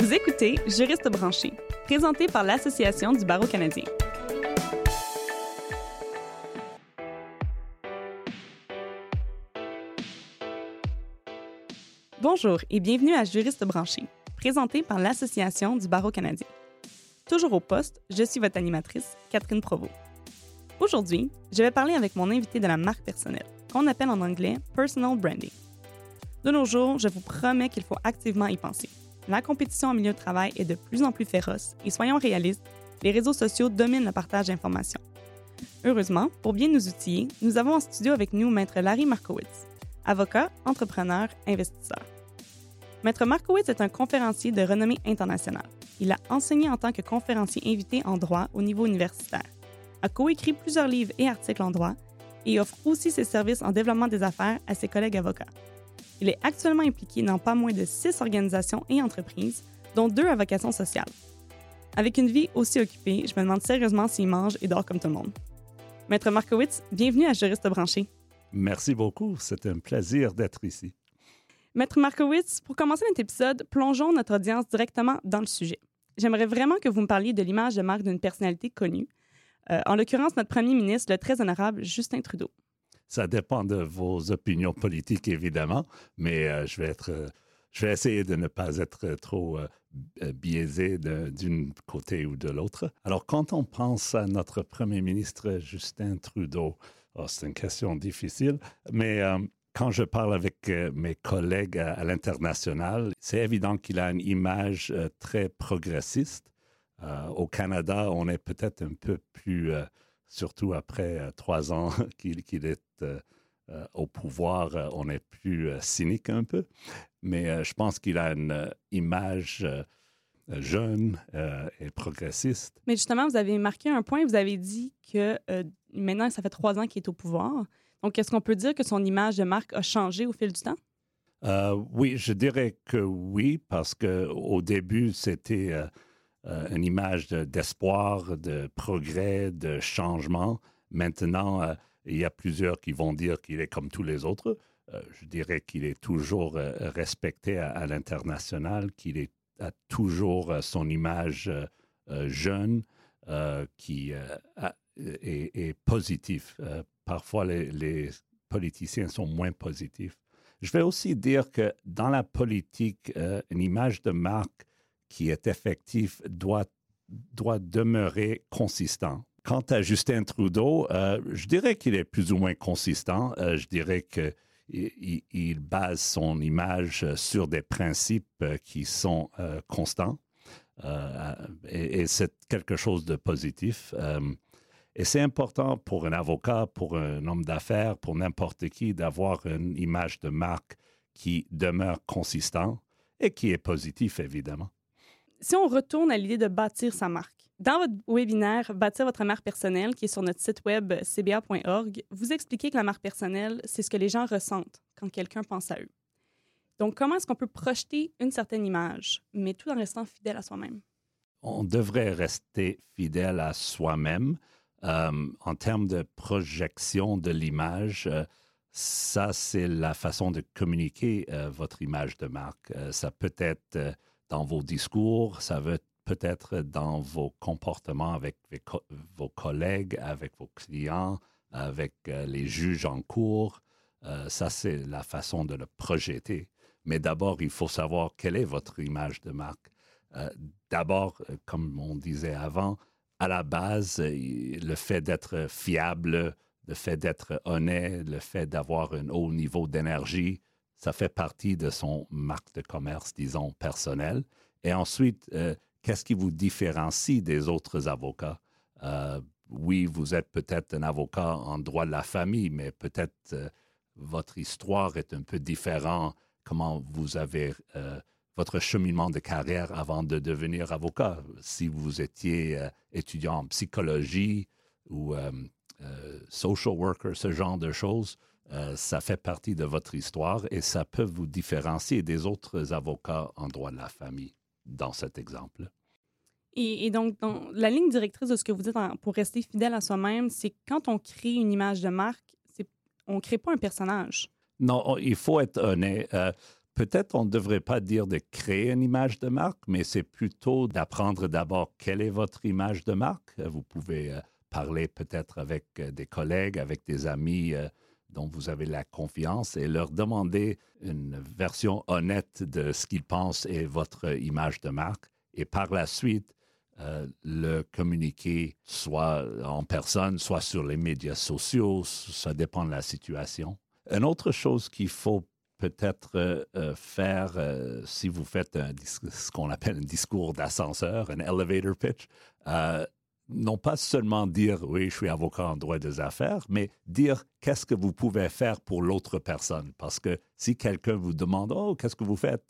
Vous écoutez Juriste branché, présenté par l'Association du barreau canadien. Bonjour et bienvenue à Juriste branché, présenté par l'Association du barreau canadien. Toujours au poste, je suis votre animatrice, Catherine Provost. Aujourd'hui, je vais parler avec mon invité de la marque personnelle, qu'on appelle en anglais personal branding. De nos jours, je vous promets qu'il faut activement y penser. La compétition en milieu de travail est de plus en plus féroce et soyons réalistes, les réseaux sociaux dominent le partage d'informations. Heureusement, pour bien nous outiller, nous avons en studio avec nous Maître Larry Markowitz, avocat, entrepreneur, investisseur. Maître Markowitz est un conférencier de renommée internationale. Il a enseigné en tant que conférencier invité en droit au niveau universitaire, a coécrit plusieurs livres et articles en droit et offre aussi ses services en développement des affaires à ses collègues avocats. Il est actuellement impliqué dans pas moins de six organisations et entreprises, dont deux à vocation sociale. Avec une vie aussi occupée, je me demande sérieusement s'il mange et dort comme tout le monde. Maître Markowitz, bienvenue à Juriste branché. Merci beaucoup, c'est un plaisir d'être ici. Maître Markowitz, pour commencer notre épisode, plongeons notre audience directement dans le sujet. J'aimerais vraiment que vous me parliez de l'image de marque d'une personnalité connue, euh, en l'occurrence notre premier ministre, le très honorable Justin Trudeau. Ça dépend de vos opinions politiques, évidemment, mais euh, je vais être, euh, je vais essayer de ne pas être trop euh, biaisé d'une côté ou de l'autre. Alors, quand on pense à notre premier ministre Justin Trudeau, oh, c'est une question difficile, mais quand je parle avec mes collègues à l'international, c'est évident qu'il a une image très progressiste. au Canada, on est peut-être un peu plus surtout après euh, trois ans qu'il est euh, euh, au pouvoir, on est plus cynique un peu. Mais je pense qu'il a une image jeune et progressiste. Mais justement, vous avez marqué un point, vous avez dit que maintenant, ça fait trois ans qu'il est au pouvoir. Donc, est-ce qu'on peut dire que son image de marque a changé au fil du temps? oui, je dirais que oui, parce qu'au début, c'était euh, une image d'espoir, de, progrès, de changement. Maintenant, euh, il y a plusieurs qui vont dire qu'il est comme tous les autres. Euh, je dirais qu'il est toujours respecté à, l'international, qu'il a toujours son image jeune qui est, positif. parfois, les politiciens sont moins positifs. Je vais aussi dire que dans la politique, une image de marque qui est effectif doit, doit demeurer consistant. Quant à Justin Trudeau, euh, je dirais qu'il est plus ou moins consistant. Euh, je dirais qu'il il base son image sur des principes euh, qui sont constants. et, et c'est quelque chose de positif. et c'est important pour un avocat, pour un homme d'affaires, pour n'importe qui, d'avoir une image de marque qui demeure consistant et qui est positif, évidemment si on retourne à l'idée de bâtir sa marque, dans votre webinaire Bâtir votre marque personnelle, qui est sur notre site web cba.org, vous expliquez que la marque personnelle, c'est ce que les gens ressentent quand quelqu'un pense à eux. Donc, comment est-ce qu'on peut projeter une certaine image, mais tout en restant fidèle à soi-même? On devrait rester fidèle à soi-même. Euh, en termes de projection de l'image, euh, ça, c'est la façon de communiquer euh, votre image de marque. ça peut être dans vos discours, ça veut peut-être dans vos comportements avec vos collègues, avec vos clients, avec euh, les juges en cours. Euh, ça, c'est la façon de le projeter. Mais d'abord, il faut savoir quelle est votre image de marque. Euh, d'abord, comme on disait avant, à la base, le fait d'être fiable, le fait d'être honnête, le fait d'avoir un haut niveau d'énergie, ça fait partie de son marque de commerce, disons, personnel. Et ensuite, euh, qu'est-ce qui vous différencie des autres avocats? Euh, oui, vous êtes peut-être un avocat en droit de la famille, mais peut-être euh, votre histoire est un peu différente. Comment vous avez votre cheminement de carrière avant de devenir avocat? Si vous étiez étudiant en psychologie ou social worker, ce genre de choses, euh, ça fait partie de votre histoire et ça peut vous différencier des autres avocats en droit de la famille dans cet exemple. Et, donc, dans la ligne directrice de ce que vous dites pour rester fidèle à soi-même, c'est quand on crée une image de marque, on ne crée pas un personnage. Non, il faut être honnête. Euh, peut-être on ne devrait pas dire de créer une image de marque, mais c'est plutôt d'apprendre d'abord quelle est votre image de marque. Vous pouvez euh, parler peut-être avec des collègues, avec des amis dont vous avez la confiance et leur demander une version honnête de ce qu'ils pensent est votre image de marque. Et par la suite, le communiquer soit en personne, soit sur les médias sociaux, ça dépend de la situation. Une autre chose qu'il faut peut-être euh, euh, faire, euh, si vous faites ce qu'on appelle un discours d'ascenseur, un elevator pitch, non pas seulement dire oui, je suis avocat en droit des affaires, mais dire qu'est-ce que vous pouvez faire pour l'autre personne. Parce que si quelqu'un vous demande oh, qu'est-ce que vous faites?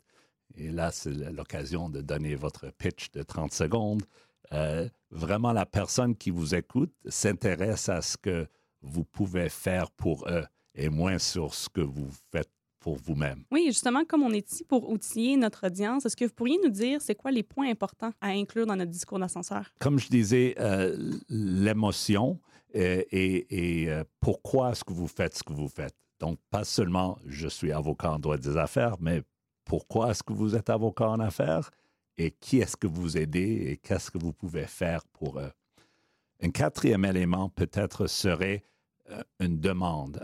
Et là, c'est l'occasion de donner votre pitch de 30 secondes. vraiment, la personne qui vous écoute s'intéresse à ce que vous pouvez faire pour eux et moins sur ce que vous faites pour vous-même. Oui, justement, comme on est ici pour outiller notre audience, est-ce que vous pourriez nous dire c'est quoi les points importants à inclure dans notre discours d'ascenseur? Comme je disais, euh, l'émotion euh, et, et, euh, pourquoi est-ce que vous faites ce que vous faites? Donc, pas seulement je suis avocat en droit des affaires, mais pourquoi est-ce que vous êtes avocat en affaires? Et qui est-ce que vous aidez? Et qu'est-ce que vous pouvez faire pour eux. Un quatrième élément peut-être serait une demande.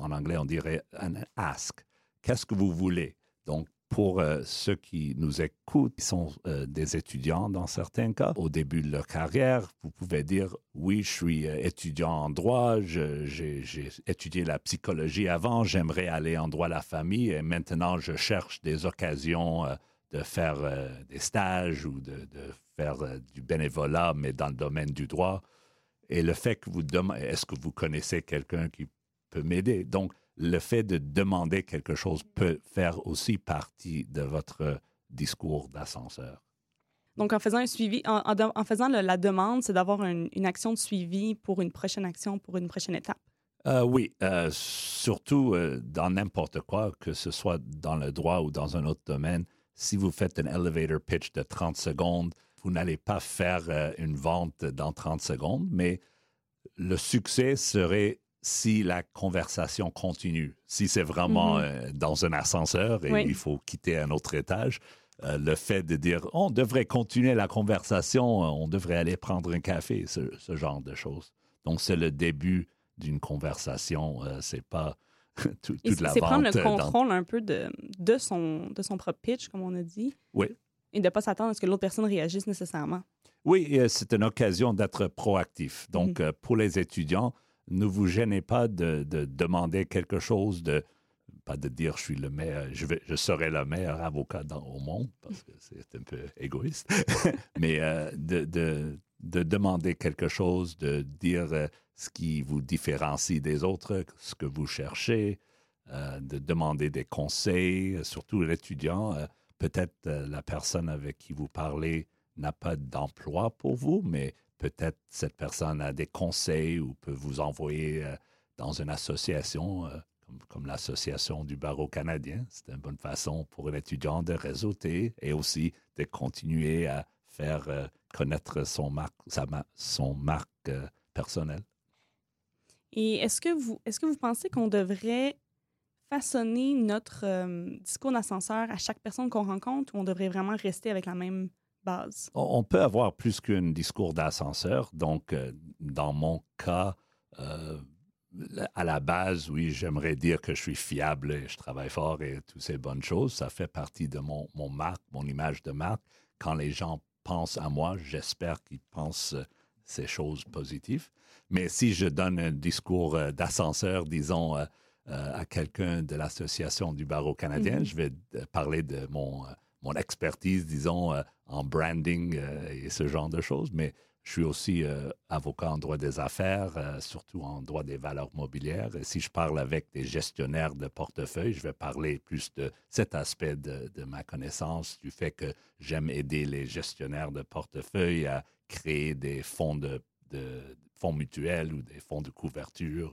en anglais, on dirait un ask qu'est-ce que vous voulez? Donc, pour euh, ceux qui nous écoutent, qui sont euh, des étudiants dans certains cas, au début de leur carrière, vous pouvez dire, oui, je suis euh, étudiant en droit, j'ai étudié la psychologie avant, j'aimerais aller en droit de la famille et maintenant je cherche des occasions de faire des stages ou de, de faire du bénévolat, mais dans le domaine du droit. Et le fait que vous demandez, est-ce que vous connaissez quelqu'un qui peut m'aider? Donc, le fait de demander quelque chose peut faire aussi partie de votre discours d'ascenseur. Donc, en faisant un suivi, en, faisant la demande, c'est d'avoir une, action de suivi pour une prochaine action, pour une prochaine étape? Euh, oui, euh, surtout euh, dans n'importe quoi, que ce soit dans le droit ou dans un autre domaine. Si vous faites un elevator pitch de 30 secondes, vous n'allez pas faire une vente dans 30 secondes, mais le succès serait si la conversation continue, si c'est vraiment mm-hmm. euh, dans un ascenseur et il faut quitter un autre étage, euh, le fait de dire on devrait continuer la conversation, on devrait aller prendre un café, ce, genre de choses. Donc c'est le début d'une conversation, euh, c'est pas tout, toute la C'est prendre le contrôle un peu de, de, son, de son propre pitch, comme on a dit. Oui. Et de ne pas s'attendre à ce que l'autre personne réagisse nécessairement. Oui, c'est une occasion d'être proactif. Donc, mm-hmm. pour les étudiants, ne vous gênez pas de, demander quelque chose, pas de dire je suis le meilleur, je, serai le meilleur avocat dans, au monde, parce que c'est un peu égoïste, mais euh, de, de, demander quelque chose, de dire euh, ce qui vous différencie des autres, ce que vous cherchez, euh, de demander des conseils, surtout l'étudiant. Peut-être la personne avec qui vous parlez n'a pas d'emploi pour vous, mais peut-être cette personne a des conseils ou peut vous envoyer euh, dans une association euh, comme, l'association du barreau canadien. C'est une bonne façon pour un étudiant de réseauter et aussi de continuer à faire euh, connaître son marque, son marque personnelle. Et est-ce que vous est-ce que vous pensez qu'on devrait façonner notre discours d'ascenseur à chaque personne qu'on rencontre ou on devrait vraiment rester avec la même on peut avoir plus qu'un discours d'ascenseur. Donc, euh, dans mon cas, euh, à la base, oui, j'aimerais dire que je suis fiable et je travaille fort et toutes ces bonnes choses. Ça fait partie de mon, mon marque, mon image de marque. Quand les gens pensent à moi, j'espère qu'ils pensent euh, ces choses positives. Mais si je donne un discours d'ascenseur, disons, à quelqu'un de l'Association du barreau canadien, mm-hmm. je vais parler de mon mon expertise, disons, euh, en branding euh, et ce genre de choses, mais je suis aussi euh, avocat en droit des affaires, surtout en droit des valeurs mobilières. Et si je parle avec des gestionnaires de portefeuille, je vais parler plus de cet aspect de, ma connaissance, du fait que j'aime aider les gestionnaires de portefeuille à créer des fonds de, fonds mutuels ou des fonds de couverture.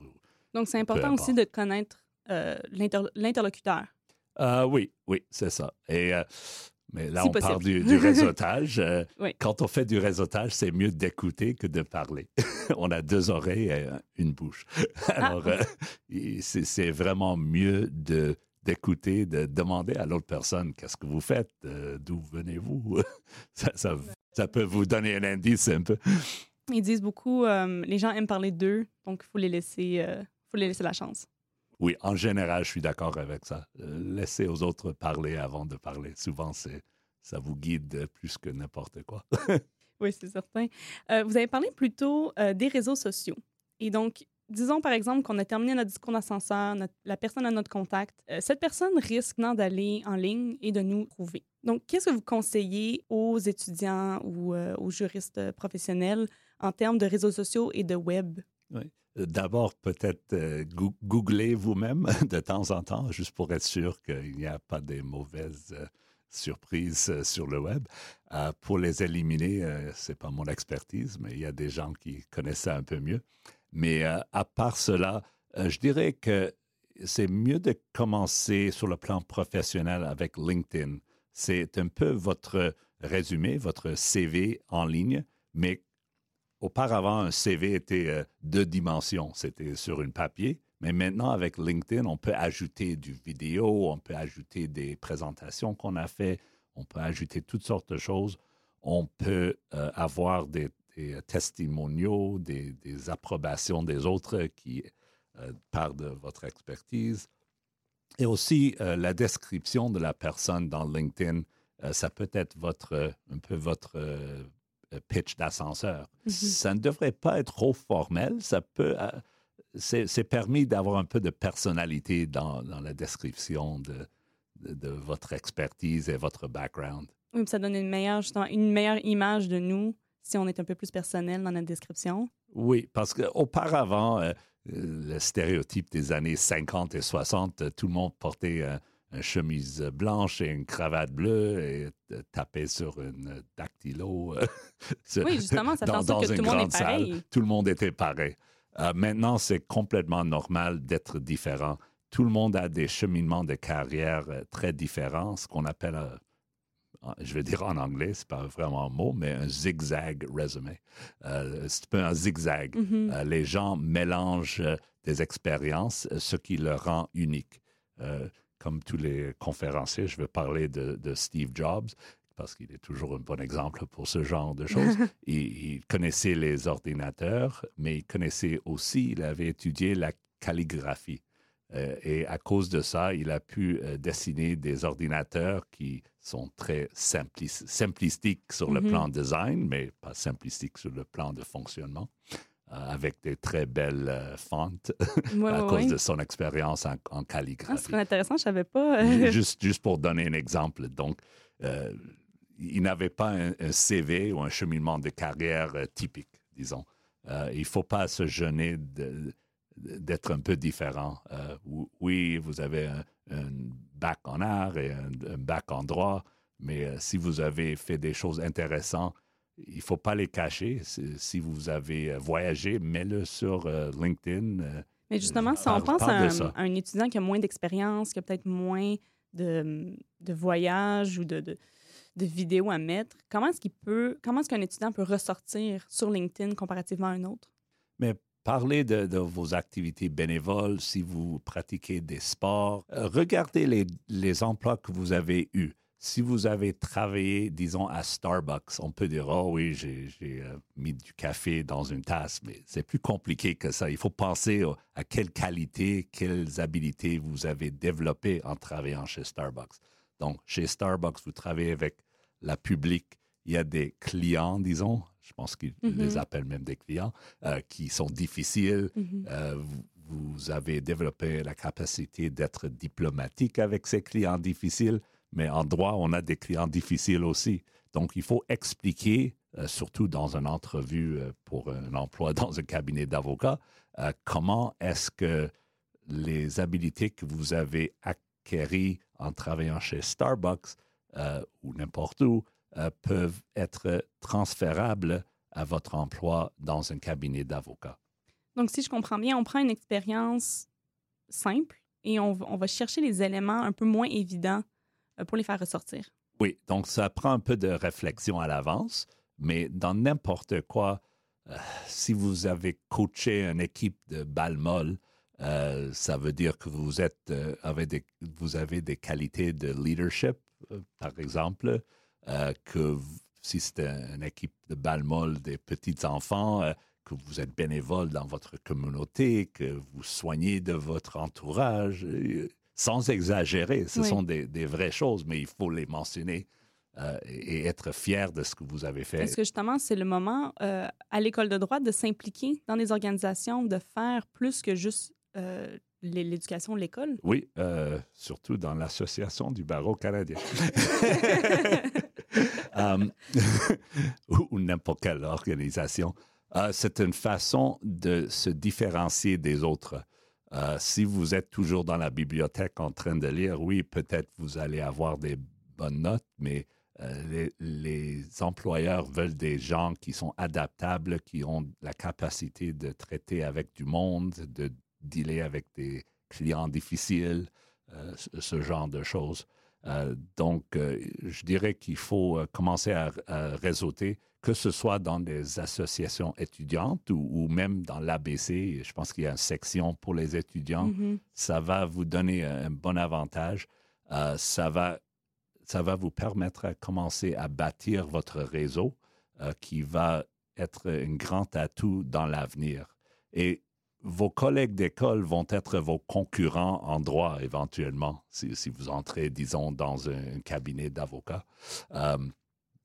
Donc, c'est important aussi de connaître l'interlocuteur. Euh, oui, oui, c'est ça. Et, euh, mais là, on parle du, réseautage. Euh, quand on fait du réseautage, c'est mieux d'écouter que de parler. on a deux oreilles et une bouche. Ah, Alors, c'est vraiment mieux de d'écouter, de demander à l'autre personne qu'est-ce que vous faites, d'où venez-vous? ça, ça, peut vous donner un indice un peu. Ils disent beaucoup, les gens aiment parler d'eux, donc il faut les laisser, faut les laisser la chance. Oui, en général, je suis d'accord avec ça. laissez aux autres parler avant de parler. Souvent, c'est ça vous guide plus que n'importe quoi. oui, c'est certain. vous avez parlé plutôt des réseaux sociaux. Et donc, disons par exemple qu'on a terminé notre discours d'ascenseur, la personne a notre contact. Euh, cette personne risque d'aller en ligne et de nous trouver. Donc, qu'est-ce que vous conseillez aux étudiants ou euh, aux juristes professionnels en termes de réseaux sociaux et de web? Oui. Euh, d'abord, peut-être googler vous-même de temps en temps, juste pour être sûr qu'il n'y a pas des mauvaises surprises sur le web. pour les éliminer, ce n'est pas mon expertise, mais il y a des gens qui connaissent ça un peu mieux. Mais euh, à part cela, euh, je dirais que c'est mieux de commencer sur le plan professionnel avec LinkedIn. C'est un peu votre résumé, votre CV en ligne, mais auparavant, un CV était euh, deux dimensions. C'était sur un papier. Mais maintenant, avec LinkedIn, on peut ajouter du vidéo, on peut ajouter des présentations qu'on a fait, on peut ajouter toutes sortes de choses. On peut avoir des des euh, testimoniaux, des, approbations des autres qui euh, parlent de votre expertise. Et aussi euh, la description de la personne dans LinkedIn, ça peut être un peu votre pitch d'ascenseur. Mm-hmm. Ça ne devrait pas être trop formel, ça peut... c'est permis d'avoir un peu de personnalité dans, dans la description de, de, votre expertise et votre background. Oui, ça donne une meilleure, une meilleure image de nous si on est un peu plus personnel dans notre description? Oui, parce qu'auparavant, euh, le stéréotype des années 50 et 60, tout le monde portait une chemise blanche et une cravate bleue et tapait sur une dactylo. oui, justement, ça fait en sorte que tout le monde est pareil. tout le monde était pareil. Euh, maintenant, c'est complètement normal d'être différent. Tout le monde a des cheminements de carrière euh, très différents, ce qu'on appelle je vais dire en anglais, c'est pas vraiment un mot, mais un zigzag résumé. Euh, c'est un peu un zigzag. Mm-hmm. Euh, les gens mélangent euh, des expériences, ce qui le rend unique. Comme tous les conférenciers, je vais parler de, Steve Jobs parce qu'il est toujours un bon exemple pour ce genre de choses. il, connaissait les ordinateurs, mais il connaissait aussi, il avait étudié la calligraphie. et à cause de ça, il a pu dessiner des ordinateurs qui sont très simplistiques sur le mm-hmm. plan design, mais pas simplistiques sur le plan de fonctionnement, euh, avec des très belles euh, fontes à cause de son expérience en, calligraphie. Ah, c'est intéressant, je ne savais pas. juste, juste pour donner un exemple, donc, euh, il n'avait pas un, CV ou un cheminement de carrière typique, disons. il ne faut pas se gêner d'être un peu différent. oui, vous avez un, un bac en art et un, bac en droit, mais euh, si vous avez fait des choses intéressantes, il ne faut pas les cacher. Si vous avez euh, voyagé, mets-le sur euh, LinkedIn. mais justement, si on pense à un, étudiant qui a moins d'expérience, qui a peut-être moins de, de voyages ou de, de, de, vidéos à mettre, comment est-ce qu'il peut, comment est-ce qu'un étudiant peut ressortir sur LinkedIn comparativement à un autre? Mais Parlez de, vos activités bénévoles, si vous pratiquez des sports. Euh, regardez les, les, emplois que vous avez eus. Si vous avez travaillé, disons, à Starbucks, on peut dire, oh oui, j'ai euh, mis du café dans une tasse, mais c'est plus compliqué que ça. Il faut penser à quelles qualités, quelles habiletés vous avez développées en travaillant chez Starbucks. Donc, chez Starbucks, vous travaillez avec la public. Il y a des clients, disons, je pense qu'ils les mm-hmm. appellent même des clients, euh, qui sont difficiles. Mm-hmm. Euh, vous, avez développé la capacité d'être diplomatique avec ces clients difficiles, mais en droit, on a des clients difficiles aussi. Donc, il faut expliquer, euh, surtout dans une entrevue pour un emploi dans un cabinet d'avocat, comment est-ce que les habilités que vous avez acquises en travaillant chez Starbucks ou n'importe où, euh, peuvent être transférables à votre emploi dans un cabinet d'avocat. Donc, si je comprends bien, on prend une expérience simple et on, va chercher les éléments un peu moins évidents euh, pour les faire ressortir. Oui, donc ça prend un peu de réflexion à l'avance, mais dans n'importe quoi, euh, si vous avez coaché une équipe de balle molle, Euh, ça veut dire que vous êtes euh, avec des, vous avez des qualités de leadership, euh, par exemple, que si c'est une équipe de balmol des petits enfants, que vous êtes bénévole dans votre communauté, que vous soignez de votre entourage, sans exagérer. Ce sont des, des, vraies choses, mais il faut les mentionner. et être fier de ce que vous avez fait. Parce que justement, c'est le moment à l'école de droit de s'impliquer dans des organisations, de faire plus que juste euh, l'éducation de l'école? Oui, euh, surtout dans l'association du barreau canadien. Um, ou, n'importe quelle organisation. Euh, c'est une façon de se différencier des autres. Si vous êtes toujours dans la bibliothèque en train de lire, oui, peut-être vous allez avoir des bonnes notes, mais les, les, employeurs veulent des gens qui sont adaptables, qui ont la capacité de traiter avec du monde, de dealer avec des clients difficiles, euh, ce genre de choses. Euh, donc, euh, je dirais qu'il faut commencer à, réseauter, que ce soit dans des associations étudiantes ou, même dans l'ABC. Je pense qu'il y a une section pour les étudiants. Mm-hmm. Ça va vous donner un bon avantage. ça, va, ça va vous permettre de commencer à bâtir votre réseau qui va être un grand atout dans l'avenir. Et vos collègues d'école vont être vos concurrents en droit éventuellement, si, vous entrez, disons, dans un, cabinet d'avocats. Euh,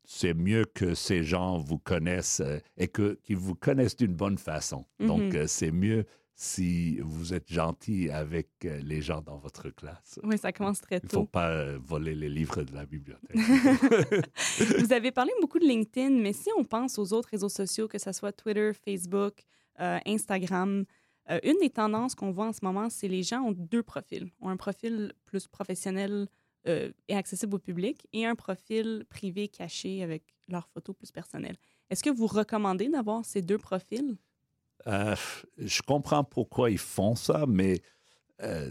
c'est mieux que ces gens vous connaissent euh, et qu'ils vous connaissent d'une bonne façon. Donc, mm-hmm. euh, c'est mieux si vous êtes gentil avec les gens dans votre classe. Oui, ça commence très tôt. Il ne faut pas voler les livres de la bibliothèque. vous avez parlé beaucoup de LinkedIn, mais si on pense aux autres réseaux sociaux, que ce soit Twitter, Facebook, Instagram, euh, une des tendances qu'on voit en ce moment, c'est les gens ont deux profils. Ont un profil plus professionnel euh, et accessible au public et un profil privé caché avec leurs photos plus personnelles. Est-ce que vous recommandez d'avoir ces deux profils? Euh, je comprends pourquoi ils font ça, mais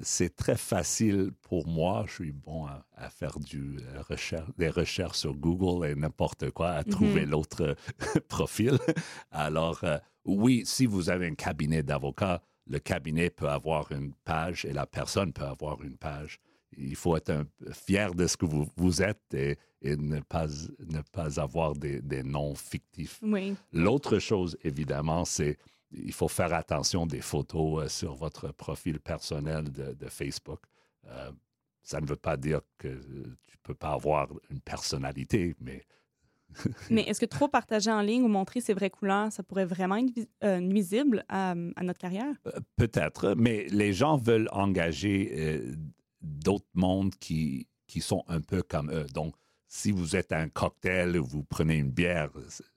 c'est très facile pour moi. Je suis bon à, faire du, recherche, des recherches sur Google et n'importe quoi, à trouver mm-hmm. l'autre profil. Alors, oui, si vous avez un cabinet d'avocats, le cabinet peut avoir une page et la personne peut avoir une page. Il faut être fier de ce que vous, vous êtes et, ne, pas, ne pas avoir des, noms fictifs. L'autre chose, évidemment, c'est il faut faire attention des photos euh, sur votre profil personnel de, Facebook. Euh, ça ne veut pas dire que tu ne peux pas avoir une personnalité, mais mais est-ce que trop partager en ligne ou montrer ses vraies couleurs, ça pourrait vraiment être euh, nuisible à, notre carrière? Euh, peut-être, mais les gens veulent engager euh, d'autres mondes qui, qui sont un peu comme eux. Donc, si vous êtes un cocktail ou vous prenez une bière,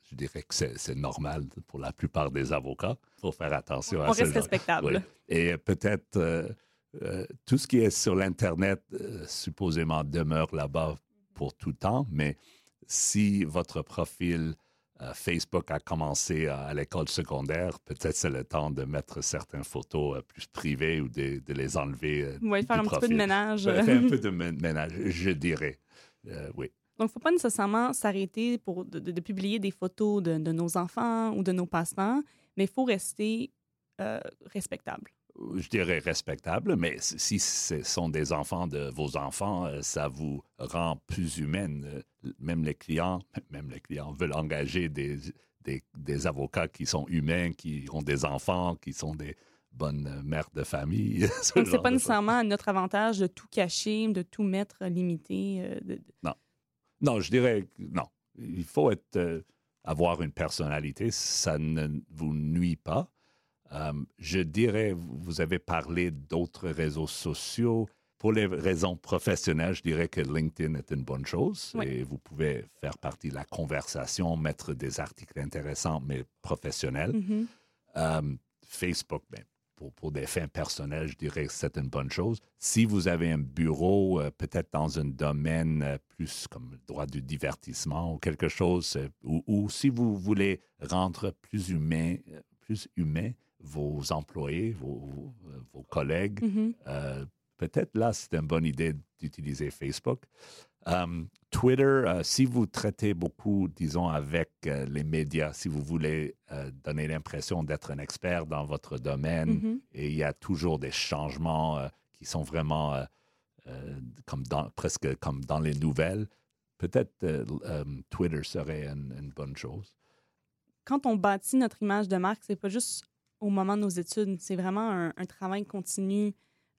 je dirais que c'est normal pour la plupart des avocats. Il faut faire attention à ça. On reste respectable. Et peut-être tout ce qui est sur l'Internet, supposément, demeure là-bas pour tout le temps, mais si votre profil euh, Facebook a commencé à, l'école secondaire, peut-être c'est le temps de mettre certaines photos euh, plus privées ou de, les enlever. Euh, oui, faire un petit peu de ménage. faire un peu de ménage, je dirais. oui. Donc, il ne faut pas nécessairement s'arrêter pour de, publier des photos de, nos enfants ou de nos passe-temps, mais il faut rester respectable je dirais respectable, mais si ce sont des enfants de vos enfants, euh, ça vous rend plus humaine. Euh, même les clients, même les clients veulent engager des, des, avocats qui sont humains, qui ont des enfants, qui sont des bonnes mères de famille. Donc, c'est pas nécessairement à notre avantage de tout cacher, de tout mettre limité. Euh, non. Non, je dirais non. Il faut être, avoir une personnalité. Ça ne vous nuit pas euh, je dirais, vous avez parlé d'autres réseaux sociaux. Pour les raisons professionnelles, je dirais que LinkedIn est une bonne chose et vous pouvez faire partie de la conversation, mettre des articles intéressants mais professionnels. Mm-hmm. Euh, Facebook, ben, pour, pour, des fins personnelles, je dirais que c'est une bonne chose. Si vous avez un bureau, euh, peut-être dans un domaine plus comme le droit du divertissement ou quelque chose, ou, ou, si vous voulez rendre plus humain, plus humain vos employés, vos, collègues. Mm-hmm. Euh, peut-être là, c'est une bonne idée d'utiliser Facebook. Euh, Twitter, euh, si vous traitez beaucoup, disons, avec euh, les médias, si vous voulez donner l'impression d'être un expert dans votre domaine, Mhm. et il y a toujours des changements qui sont vraiment comme dans, presque comme dans les nouvelles, peut-être Twitter serait une, une, bonne chose. Quand on bâtit notre image de marque, c'est pas juste au moment de nos études, c'est vraiment un, travail continu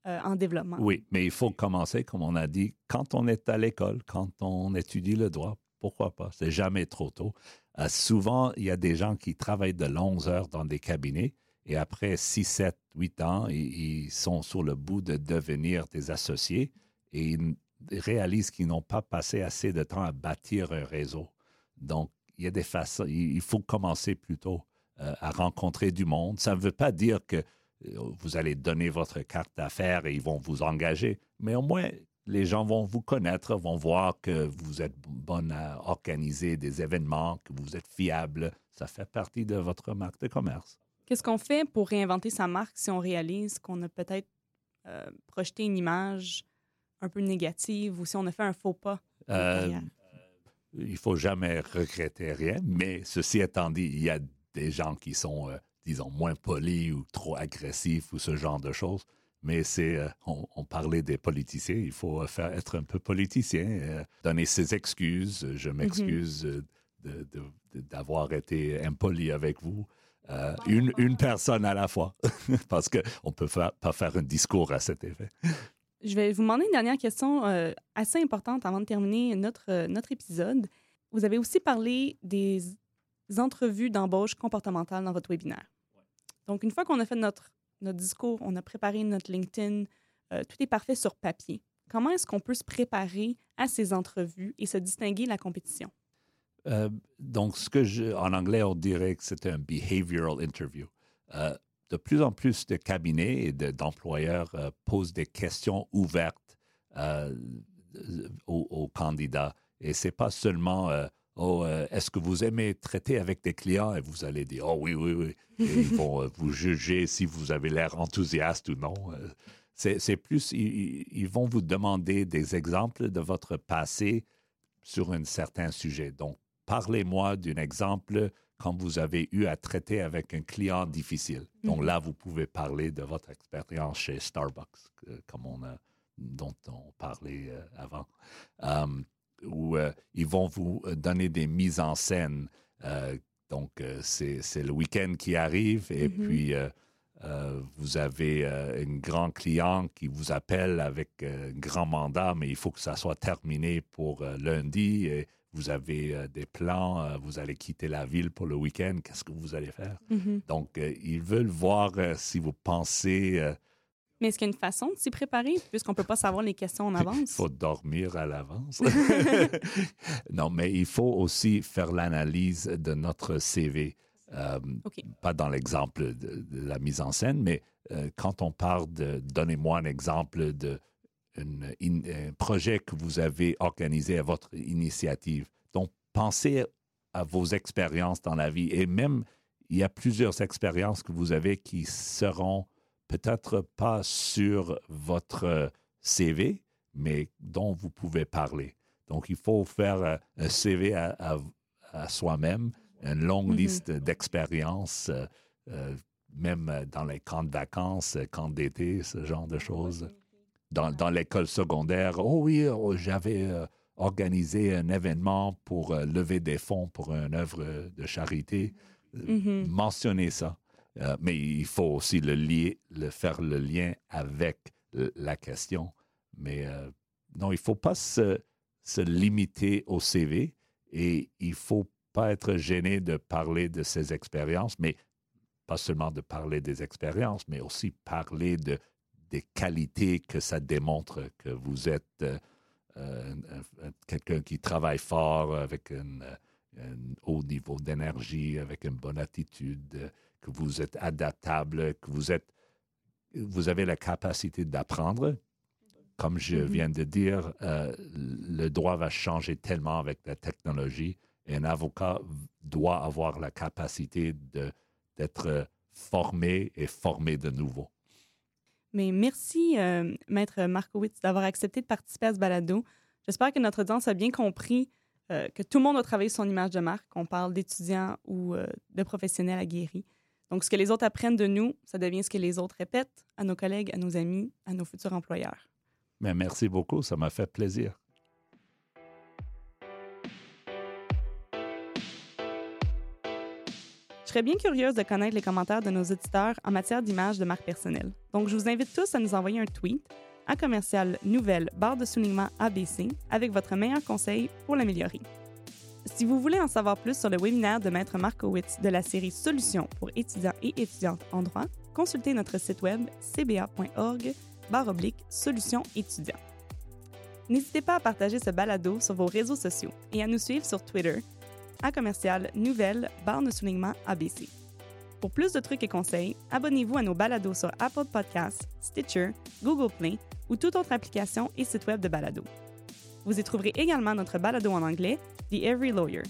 euh, en développement. Oui, mais il faut commencer, comme on a dit, quand on est à l'école, quand on étudie le droit, pourquoi pas? C'est jamais trop tôt. Euh, souvent, il y a des gens qui travaillent de longues heures dans des cabinets et après 6, 7, 8 ans, ils, ils sont sur le bout de devenir des associés et ils réalisent qu'ils n'ont pas passé assez de temps à bâtir un réseau. Donc, il y a des façons, il faut commencer plutôt euh, à rencontrer du monde. Ça ne veut pas dire que euh, vous allez donner votre carte d'affaires et ils vont vous engager, mais au moins les gens vont vous connaître, vont voir que vous êtes bonne à organiser des événements, que vous êtes fiable. Ça fait partie de votre marque de commerce. Qu'est-ce qu'on fait pour réinventer sa marque si on réalise qu'on a peut-être euh, projeté une image un peu négative ou si on a fait un faux pas? Euh, il faut jamais regretter rien, mais ceci étant dit, il y a des gens qui sont, euh, disons, moins polis ou trop agressifs ou ce genre de choses. Mais c'est, euh, on, on, parlait des politiciens, il faut faire, être un peu politicien, euh, donner ses excuses. Je m'excuse mm -hmm. d'avoir été impoli avec vous. Euh, une, une, personne à la fois, parce qu'on ne peut pas faire un discours à cet effet. Je vais vous demander une dernière question euh, assez importante avant de terminer notre, euh, notre épisode. Vous avez aussi parlé des entrevues d'embauche comportementale dans votre webinaire. Donc, une fois qu'on a fait notre, notre discours, on a préparé notre LinkedIn, euh, tout est parfait sur papier. Comment est-ce qu'on peut se préparer à ces entrevues et se distinguer de la compétition? Euh, donc, ce que en anglais, on dirait que c'est un behavioral interview. Euh, de plus en plus de cabinets et d'employeurs posent des questions ouvertes aux, aux, candidats. Et c'est pas seulement oh, est-ce que vous aimez traiter avec des clients? Et vous allez dire oh oui oui oui. Et ils vont vous juger si vous avez l'air enthousiaste ou non. C'est plus ils, ils, vont vous demander des exemples de votre passé sur un certain sujet. Donc parlez-moi d'un exemple quand vous avez eu à traiter avec un client difficile. Donc là, vous pouvez parler de votre expérience chez Starbucks, comme on a, dont on parlait euh, avant, um, où euh, ils vont vous donner des mises en scène. Euh, donc, c'est le week-end qui arrive et mm -hmm. puis vous avez un grand client qui vous appelle avec un grand mandat, mais il faut que ça soit terminé pour lundi. Et, vous avez euh, des plans, euh, vous allez quitter la ville pour le week-end, qu'est-ce que vous allez faire? Mm -hmm. Donc, euh, ils veulent voir si vous pensez... mais est-ce qu'il y a une façon de s'y préparer, puisqu'on ne peut pas savoir les questions en avance? Il faut dormir à l'avance. non, mais il faut aussi faire l'analyse de notre CV. Euh, okay. Pas dans l'exemple de, de, la mise en scène, mais euh, quand on parle de... Donnez-moi un exemple de une, un projet que vous avez organisé à votre initiative. Donc, pensez à vos expériences dans la vie et même, il y a plusieurs expériences que vous avez qui seront peut-être pas sur votre CV, mais dont vous pouvez parler. Donc, il faut faire un CV à, à, à soi-même, une longue Mhm. mm -hmm. liste d'expériences, euh, euh, même dans les camps de vacances, camps d'été, ce genre de choses dans, dans l'école secondaire. Oh oui, oh, j'avais euh, organisé un événement pour euh, lever des fonds pour une œuvre de charité. Mm Euh, -hmm. Mentionnez ça. Euh, mais il faut aussi le, lier, le faire le lien avec la question. Mais euh, non, il ne faut pas se, limiter au CV et il ne faut pas être gêné de parler de ses expériences, mais pas seulement de parler des expériences, mais aussi parler de des qualités que ça démontre que vous êtes euh, quelqu'un qui travaille fort avec un, un haut niveau d'énergie, avec une bonne attitude, que vous êtes adaptable, que vous êtes vous avez la capacité d'apprendre. Comme je Mhm. viens de dire, euh, le droit va changer tellement avec la technologie et un avocat doit avoir la capacité d'être formé et formé de nouveau. Mais merci, euh, Maître Markowitz, d'avoir accepté de participer à ce balado. J'espère que notre audience a bien compris euh, que tout le monde doit travailler son image de marque, qu'on parle d'étudiants ou euh, de professionnels aguerris. Donc, ce que les autres apprennent de nous, ça devient ce que les autres répètent à nos collègues, à nos amis, à nos futurs employeurs. Mais merci beaucoup, ça m'a fait plaisir. Je serais bien curieuse de connaître les commentaires de nos auditeurs en matière d'image de marque personnelle. Donc, je vous invite tous à nous envoyer un tweet à commercial nouvelle barre de soulignement ABC avec votre meilleur conseil pour l'améliorer. Si vous voulez en savoir plus sur le webinaire de Maître Markowitz de la série Solutions pour étudiants et étudiantes en droit, consultez notre site web cba.org barre oblique Solutions étudiants. N'hésitez pas à partager ce balado sur vos réseaux sociaux et à nous suivre sur Twitter à commercial nouvelle barre de soulignement ABC. Pour plus de trucs et conseils, abonnez-vous à nos balados sur Apple Podcasts, Stitcher, Google Play ou toute autre application et site web de balado. Vous y trouverez également notre balado en anglais, The Every Lawyer.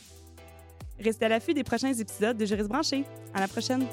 Restez à l'affût des prochains épisodes de Juriste branché. À la prochaine!